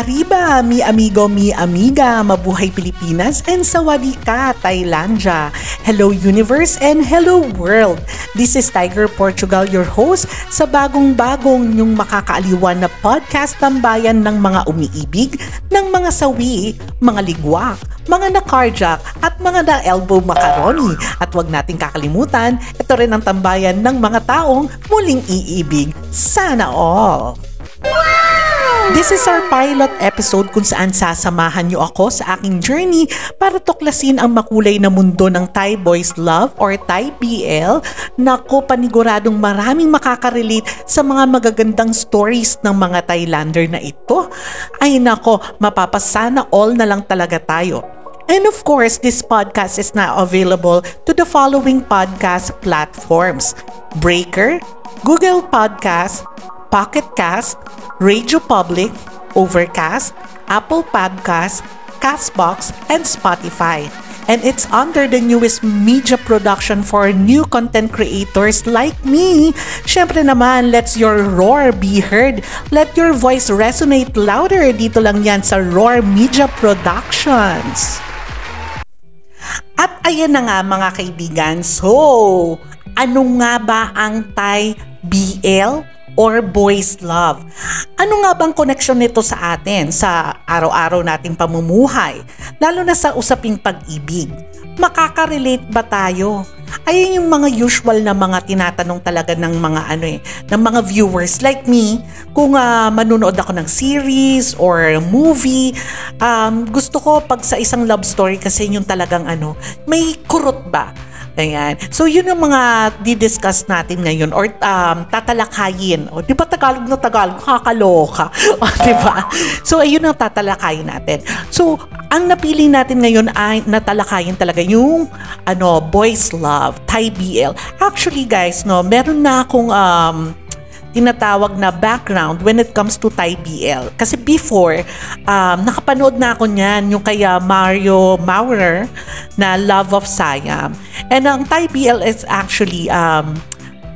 Arriba, mi amigo, mi amiga, mabuhay Pilipinas and sawadika, Thailandia. Hello universe and hello world. This is Tiger Portugal, your host sa bagong-bagong yung makakaaliwan na podcast tambayan ng mga umiibig, ng mga sawi, mga ligwak, mga na-carjack at mga na-elbow macaroni. At wag nating kakalimutan, ito rin ang tambayan ng mga taong muling iibig. Sana all! This is our pilot episode kung saan sasamahan niyo ako sa aking journey para tuklasin ang makulay na mundo ng Thai Boys Love or Thai BL. Nako, paniguradong maraming makakarelate sa mga magagandang stories ng mga Thailander na ito. Ay nako, mapapasana all na lang talaga tayo. And of course, this podcast is now available to the following podcast platforms. Breaker, Google Podcast, Pocket Cast, Radio Public, Overcast, Apple Podcast, Castbox, and Spotify. And it's under the newest media production for new content creators like me. Syempre naman, let's your roar be heard. Let your voice resonate louder. Dito lang yan sa Roar Media Productions. At ayan na nga mga kaibigan. So, ano nga ba ang Thai BL or boys love? Ano nga bang connection nito sa atin sa araw-araw nating pamumuhay, lalo na sa usaping pag-ibig? Makaka-relate ba tayo? Ayun yung mga usual na mga tinatanong talaga ng mga ano eh, ng mga viewers like me, kung uh, manunood ako ng series or movie, um, gusto ko pag sa isang love story kasi yung talagang ano, may kurot ba? Ayan. So, yun yung mga didiscuss natin ngayon or um, tatalakayin. O, di ba Tagalog na Tagalog? Kakaloka. O, di ba? So, ayun ang tatalakayin natin. So, ang napili natin ngayon ay natalakayin talaga yung ano, boys love, Thai BL. Actually, guys, no, meron na akong um, tinatawag na background when it comes to Thai BL. Kasi before, um, nakapanood na ako niyan, yung kaya Mario Maurer na Love of Siam. And ang Thai BL is actually um,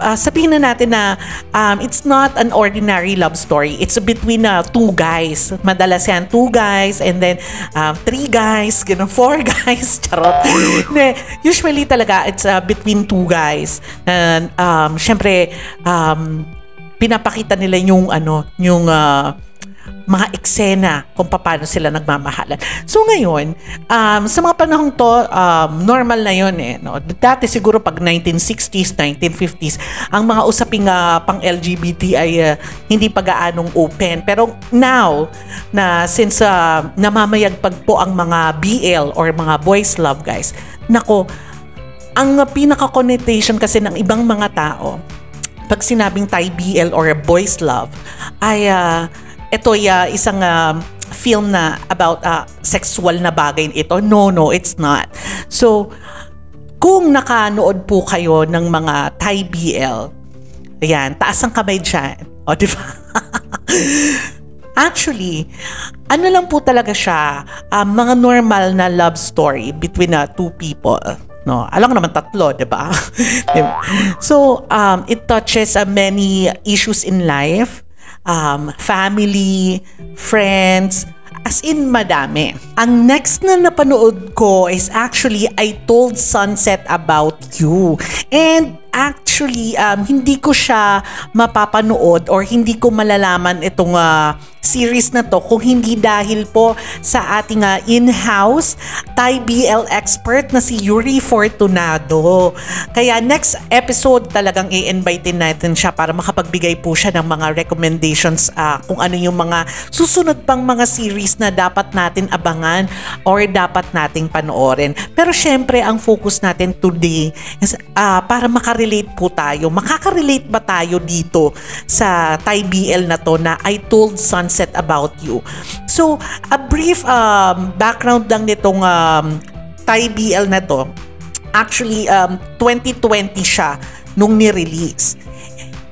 uh, sabihin na natin na um, it's not an ordinary love story. It's between uh, two guys. Madalas yan, two guys and then um, three guys, ganun, four guys, charot. usually talaga, it's uh, between two guys. And um, syempre, um, pinapakita nila yung ano, yung uh, mga eksena kung paano sila nagmamahalan. So ngayon, um, sa mga panahong to, um, normal na yon eh. No? Dati siguro pag 1960s, 1950s, ang mga usaping uh, pang LGBT ay uh, hindi pa gaanong open. Pero now, na since uh, namamayagpag po ang mga BL or mga boys love guys, nako, ang pinaka-connotation kasi ng ibang mga tao, pag sinabing Thai BL or boys love, ay uh, ito ay uh, isang uh, film na about uh, sexual na bagay ito. No, no, it's not. So, kung nakanood po kayo ng mga Thai BL, ayan, taas ang kamay dyan. O, di ba? Actually, ano lang po talaga siya, uh, mga normal na love story between uh, two people. No, alam naman tatlo, 'di ba? so, um it touches uh, many issues in life, um family, friends, as in madami. Ang next na napanood ko is actually I Told Sunset About You. And actually, um, hindi ko siya mapapanood or hindi ko malalaman itong uh, series na to kung hindi dahil po sa ating uh, in-house Thai BL expert na si Yuri Fortunado. Kaya next episode talagang i-invite natin siya para makapagbigay po siya ng mga recommendations uh, kung ano yung mga susunod pang mga series na dapat natin abangan or dapat nating panoorin. Pero syempre, ang focus natin today is uh, para makarelate po tayo. Makaka-relate ba tayo dito sa Thai BL na to na I Told Sunset About You? So, a brief um, background lang nitong um, Thai BL na to. Actually, um, 2020 siya nung ni-release.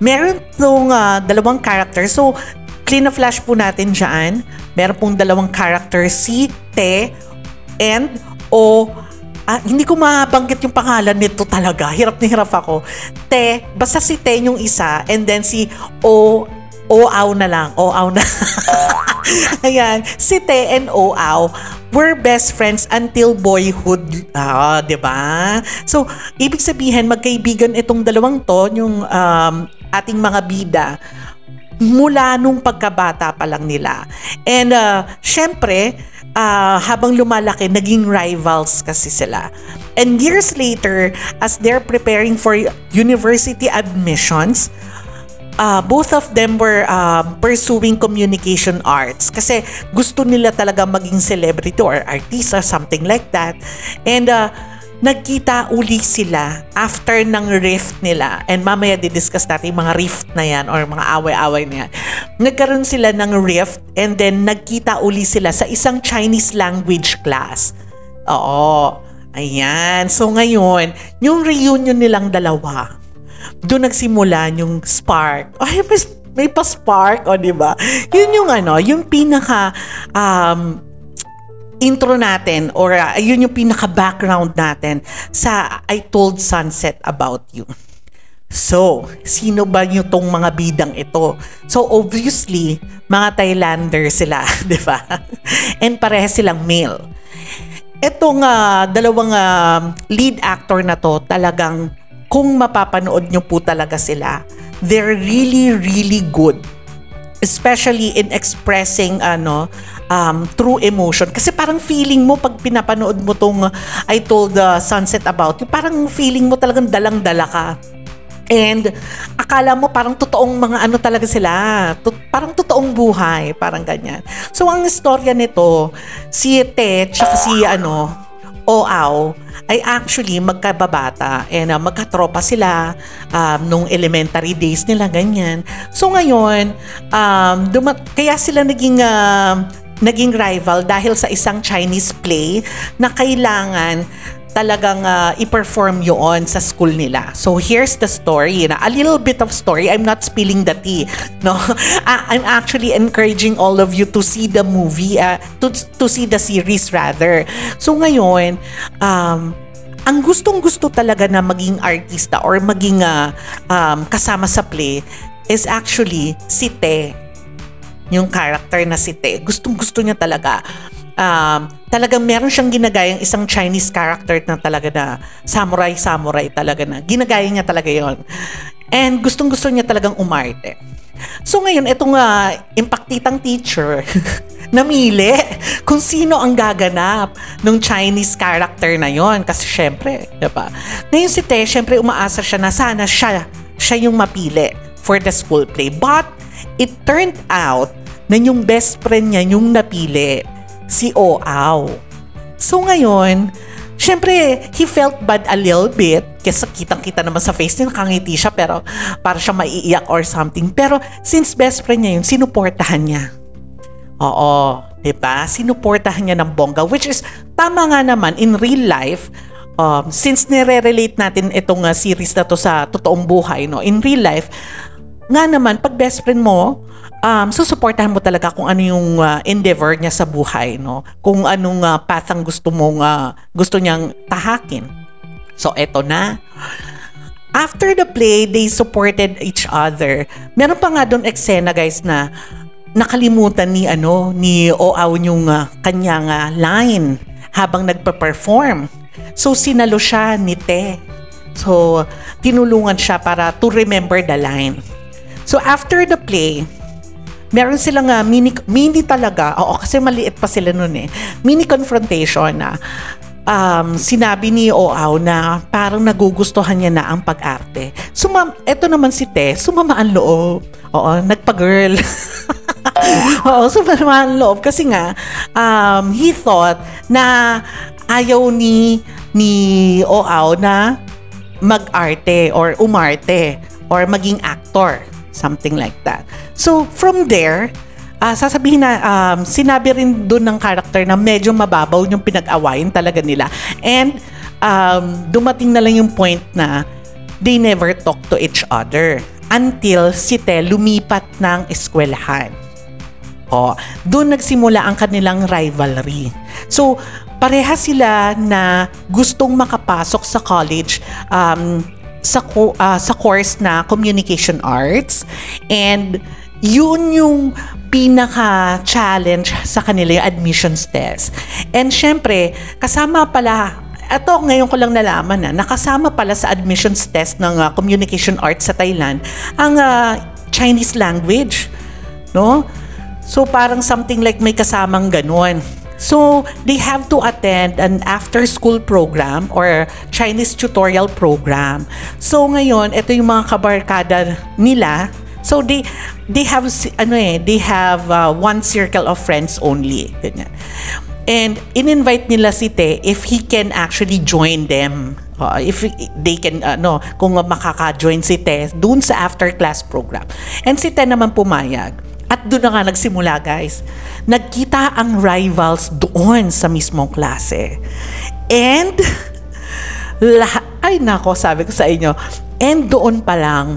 Meron tong uh, dalawang character. So, clean na flash po natin dyan. Meron pong dalawang character, si Te and O Ah, hindi ko mabanggit yung pangalan nito talaga. Hirap na hirap ako. Te, basta si Te yung isa and then si O O-aw na lang. O-aw na. Ayan, si Te and Oaw were best friends until boyhood. Ah, 'di ba? So, ibig sabihin magkaibigan itong dalawang 'to, yung um, ating mga bida mula nung pagkabata pa lang nila. And uh, syempre, uh, habang lumalaki, naging rivals kasi sila. And years later, as they're preparing for university admissions, uh, both of them were um, pursuing communication arts kasi gusto nila talaga maging celebrity or artist or something like that. And uh, nagkita uli sila after ng rift nila. And mamaya di-discuss natin yung mga rift na yan or mga away-away na yan. Nagkaroon sila ng rift and then nagkita uli sila sa isang Chinese language class. Oo. Ayan. So ngayon, yung reunion nilang dalawa, doon nagsimula yung spark. Ay, may, may pa-spark, o, oh, di ba? Yun yung ano, yung pinaka um, intro natin or uh, yun yung pinaka background natin sa I Told Sunset About You. So, sino ba yung tong mga bidang ito? So, obviously, mga Thailander sila, di ba? And parehas silang male. Itong uh, dalawang uh, lead actor na to talagang kung mapapanood nyo po talaga sila, they're really, really good. Especially in expressing ano, um, true emotion. Kasi parang feeling mo pag pinapanood mo tong I Told the Sunset About You, parang feeling mo talagang dalang-dala ka. And akala mo parang totoong mga ano talaga sila. To, parang totoong buhay. Parang ganyan. So ang istorya nito, si Te, tsaka si ano, OAW ay actually magkababata and uh, magkatropa sila um, nung elementary days nila ganyan. So ngayon, um, dumat- kaya sila naging uh, naging rival dahil sa isang Chinese play na kailangan talagang uh, i-perform yun sa school nila. So here's the story, na a little bit of story. I'm not spilling the tea, no. I'm actually encouraging all of you to see the movie, uh, to to see the series rather. So ngayon, um ang gustong-gusto talaga na maging artista or maging uh, um, kasama sa play is actually si Te. Yung character na si Te. Gustong-gusto niya talaga um, talagang meron siyang ginagayang isang Chinese character na talaga na samurai samurai talaga na ginagaya niya talaga yon and gustong gusto niya talagang umarte. So ngayon itong uh, impactitang teacher namili kung sino ang gaganap ng Chinese character na yon kasi syempre diba? Ngayon si Te syempre umaasa siya na sana siya siya yung mapili for the school play. But it turned out na yung best friend niya yung napili si Oaw. So ngayon, syempre, he felt bad a little bit kasi kitang-kita naman sa face niya, nakangiti siya pero para siya maiiyak or something. Pero since best friend niya yun, sinuportahan niya. Oo, 'di ba? Sinuportahan niya ng bongga which is tama nga naman in real life. Um, since nire-relate natin itong uh, series na to sa totoong buhay, no? In real life, nga naman, pag best friend mo, um, susuportahan mo talaga kung ano yung uh, endeavor niya sa buhay, no? Kung anong uh, path ang gusto mong uh, gusto niyang tahakin. So eto na. After the play, they supported each other. Meron pa nga doon eksena guys na nakalimutan ni ano ni Oaw yung uh, kanyang uh, line habang nagpe-perform. So sinalo siya ni Te. So tinulungan siya para to remember the line. So after the play, meron silang uh, mini, mini talaga, oo kasi maliit pa sila noon eh, mini confrontation na um, sinabi ni Oaw na parang nagugustuhan niya na ang pag-arte. Sumam, eto naman si Te, sumama ang loob. Oo, nagpa-girl. Oo, sumama ang loob. Kasi nga, um, he thought na ayaw ni ni Oaw na mag-arte or umarte or maging actor. Something like that. So, from there, uh, sasabihin na um, sinabi rin doon ng character na medyo mababaw yung pinag-awayin talaga nila. And um, dumating na lang yung point na they never talk to each other until si Te lumipat ng eskwelahan. O, doon nagsimula ang kanilang rivalry. So, pareha sila na gustong makapasok sa college um, sa uh, sa course na communication arts and yun yung pinaka-challenge sa kanila yung admissions test. And syempre, kasama pala ito, ngayon ko lang nalaman na nakasama pala sa admissions test ng uh, communication arts sa Thailand ang uh, Chinese language. No? So parang something like may kasamang ganun. So, they have to attend an after-school program or Chinese tutorial program. So, ngayon, ito yung mga kabarkada nila. So, they, they have, ano eh, they have uh, one circle of friends only. Ganyan. And in-invite nila si Te if he can actually join them. Uh, if they can, uh, no, kung makaka-join si Te dun sa after-class program. And si Te naman pumayag. At doon na nga nagsimula guys. Nagkita ang rivals doon sa mismong klase. And, lahat, ay nako, sabi ko sa inyo, and doon pa lang,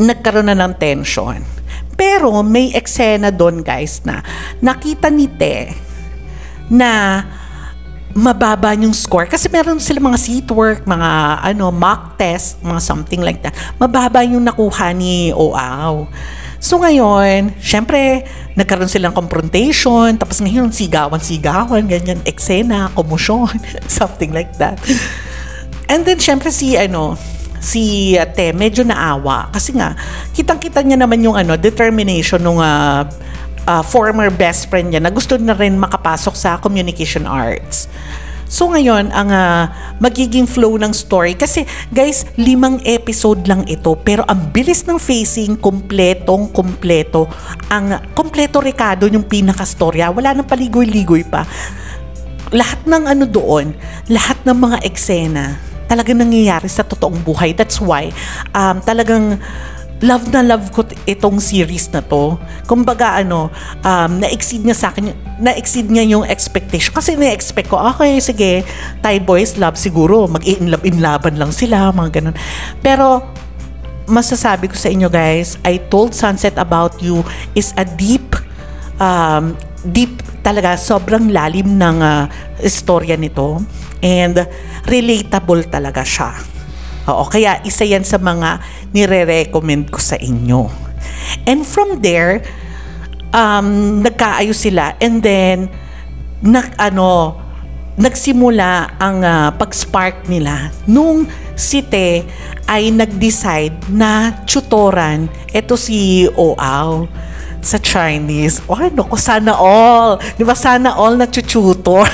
nagkaroon na ng tension. Pero may eksena doon guys na nakita ni Te na mababa yung score kasi meron sila mga seat work, mga ano mock test, mga something like that. Mababa yung nakuha ni OAW. So ngayon, syempre, nagkaroon silang confrontation, tapos ngayon sigawan-sigawan, ganyan, eksena, komosyon, something like that. And then syempre si ano, si Te medyo naawa kasi nga kitang-kita niya naman yung ano determination ng uh, uh, former best friend niya na gusto na rin makapasok sa communication arts. So ngayon, ang uh, magiging flow ng story, kasi guys, limang episode lang ito, pero ang bilis ng facing, kompletong kompleto. Ang kompleto Ricardo yung pinaka-storya, wala nang paligoy-ligoy pa. Lahat ng ano doon, lahat ng mga eksena, talagang nangyayari sa totoong buhay. That's why, um, talagang love na love ko itong series na to. Kumbaga ano, um, na-exceed niya sa akin, na-exceed niya yung expectation. Kasi na-expect ko, okay, sige, Thai boys love siguro, mag-in-love in laban lang sila, mga ganun. Pero, masasabi ko sa inyo guys, I told Sunset About You is a deep, um, deep talaga, sobrang lalim ng uh, istorya nito. And relatable talaga siya. Oo, kaya isa yan sa mga nire-recommend ko sa inyo. And from there, um, nagkaayos sila and then nag, ano, nagsimula ang uh, pag-spark nila nung si Te ay nag-decide na tutoran ito si Oaw sa Chinese. Oh, ano ko, sana all. Di ba, sana all na tutor.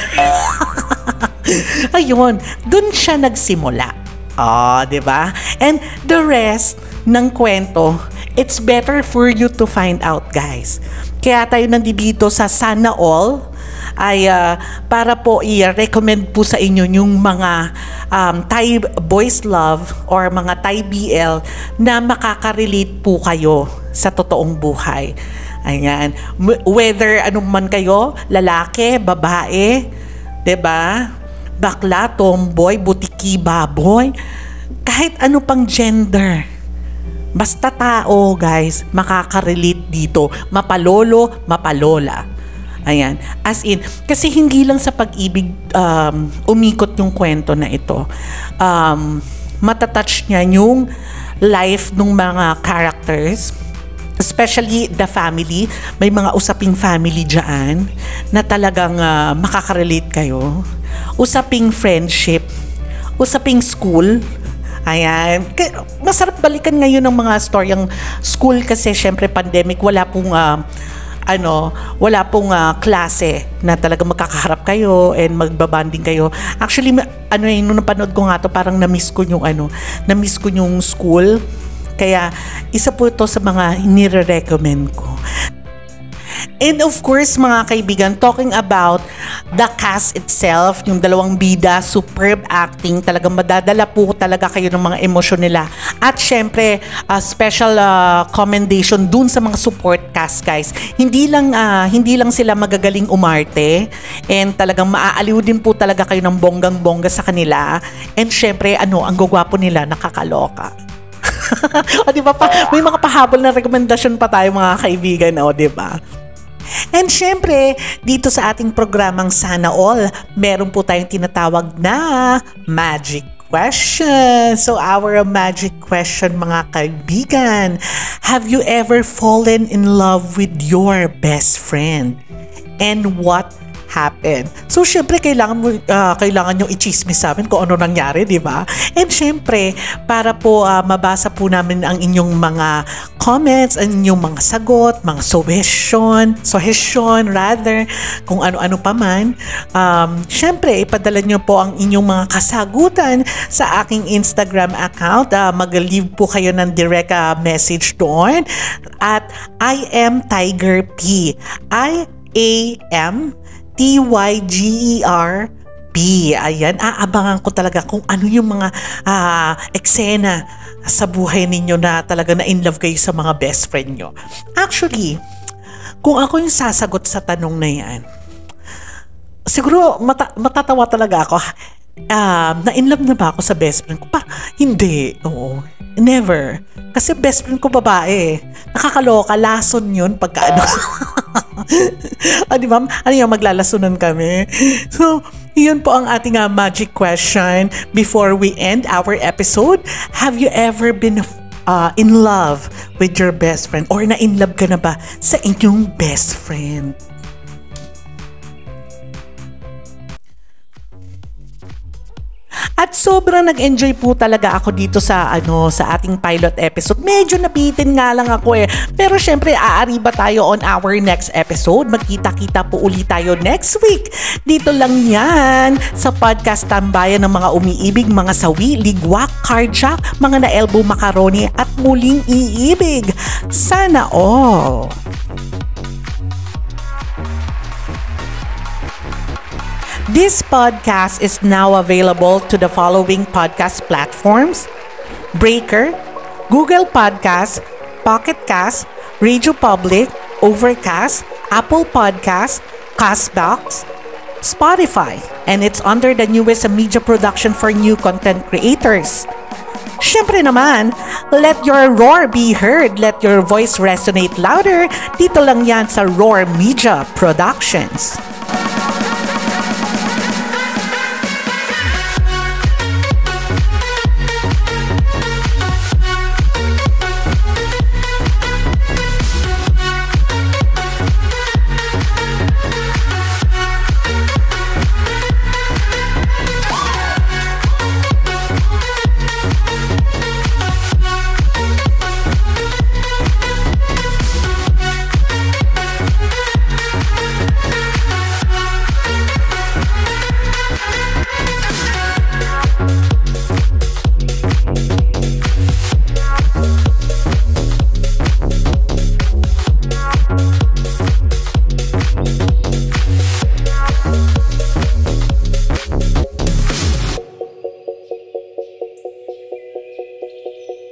Ayun, dun siya nagsimula. Oh, 'di ba? And the rest ng kwento, it's better for you to find out, guys. Kaya tayo nandito sa Sana All ay uh, para po i-recommend po sa inyo yung mga um, Thai boys love or mga Thai BL na makaka-relate po kayo sa totoong buhay. Ayan. Whether anong man kayo, lalaki, babae, 'di ba? Bakla, tomboy, butiki, baboy, kahit ano pang gender. Basta tao, guys, makaka-relate dito. Mapalolo, mapalola. Ayan. As in, kasi hindi lang sa pag-ibig um, umikot yung kwento na ito. Um, matatouch niya yung life ng mga characters, especially the family. May mga usaping family dyan na talagang uh, makaka-relate kayo usaping friendship, usaping school. Ayan. Masarap balikan ngayon ng mga storyang school kasi syempre pandemic, wala pong uh, ano, wala pong uh, klase na talaga magkakaharap kayo and magbabanding kayo. Actually, ano eh, nung napanood ko nga to, parang na-miss ko yung ano, na-miss ko yung school. Kaya, isa po ito sa mga nire-recommend ko. And of course, mga kaibigan, talking about the cast itself, yung dalawang bida, superb acting, talagang madadala po talaga kayo ng mga emosyon nila. At syempre, uh, special uh, commendation dun sa mga support cast, guys. Hindi lang uh, hindi lang sila magagaling umarte and talagang maaaliw din po talaga kayo ng bonggang-bongga sa kanila. And syempre, ano, ang gugwapo nila, nakakaloka. o di ba pa, may mga pahabol na rekomendasyon pa tayo mga kaibigan, o di ba? And syempre, dito sa ating programang Sana All, meron po tayong tinatawag na Magic question. So our magic question mga kaibigan. Have you ever fallen in love with your best friend? And what happen. So, syempre, kailangan mo, uh, kailangan nyo i-chismis sa amin kung ano nangyari, di ba? And syempre, para po uh, mabasa po namin ang inyong mga comments, ang inyong mga sagot, mga suggestion, suggestion rather, kung ano-ano pa man, um, syempre, ipadala nyo po ang inyong mga kasagutan sa aking Instagram account. Uh, mag-leave po kayo ng direct uh, message doon at I am Tiger P. I A M T-Y-G-E-R B. Ayan, aabangan ko talaga kung ano yung mga uh, eksena sa buhay ninyo na talaga na in love kayo sa mga best friend nyo. Actually, kung ako yung sasagot sa tanong na yan, siguro mata- matatawa talaga ako. Um, na in love na ba ako sa best friend ko? Pa, hindi. Oo. Never. Kasi best friend ko babae. Nakakaloka. Lason yun pagka ano. ah, di ba? Ano yung maglalasunan kami? So, yun po ang ating uh, magic question before we end our episode. Have you ever been uh, in love with your best friend? Or na-in love ka na ba sa inyong best friend? At sobrang nag-enjoy po talaga ako dito sa ano sa ating pilot episode. Medyo nabitin nga lang ako eh. Pero syempre aari ba tayo on our next episode? Magkita-kita po ulit tayo next week. Dito lang yan sa podcast Tambayan ng mga umiibig, mga sawi, ligwak, carjack, mga na-elbow macaroni at muling iibig. Sana all! This podcast is now available to the following podcast platforms Breaker, Google Podcast, Pocket Cast, Radio Public, Overcast, Apple Podcast, Castbox, Spotify, and it's under the newest media production for new content creators. Siyempre naman, let your roar be heard, let your voice resonate louder. Dito lang yan sa Roar Media Productions.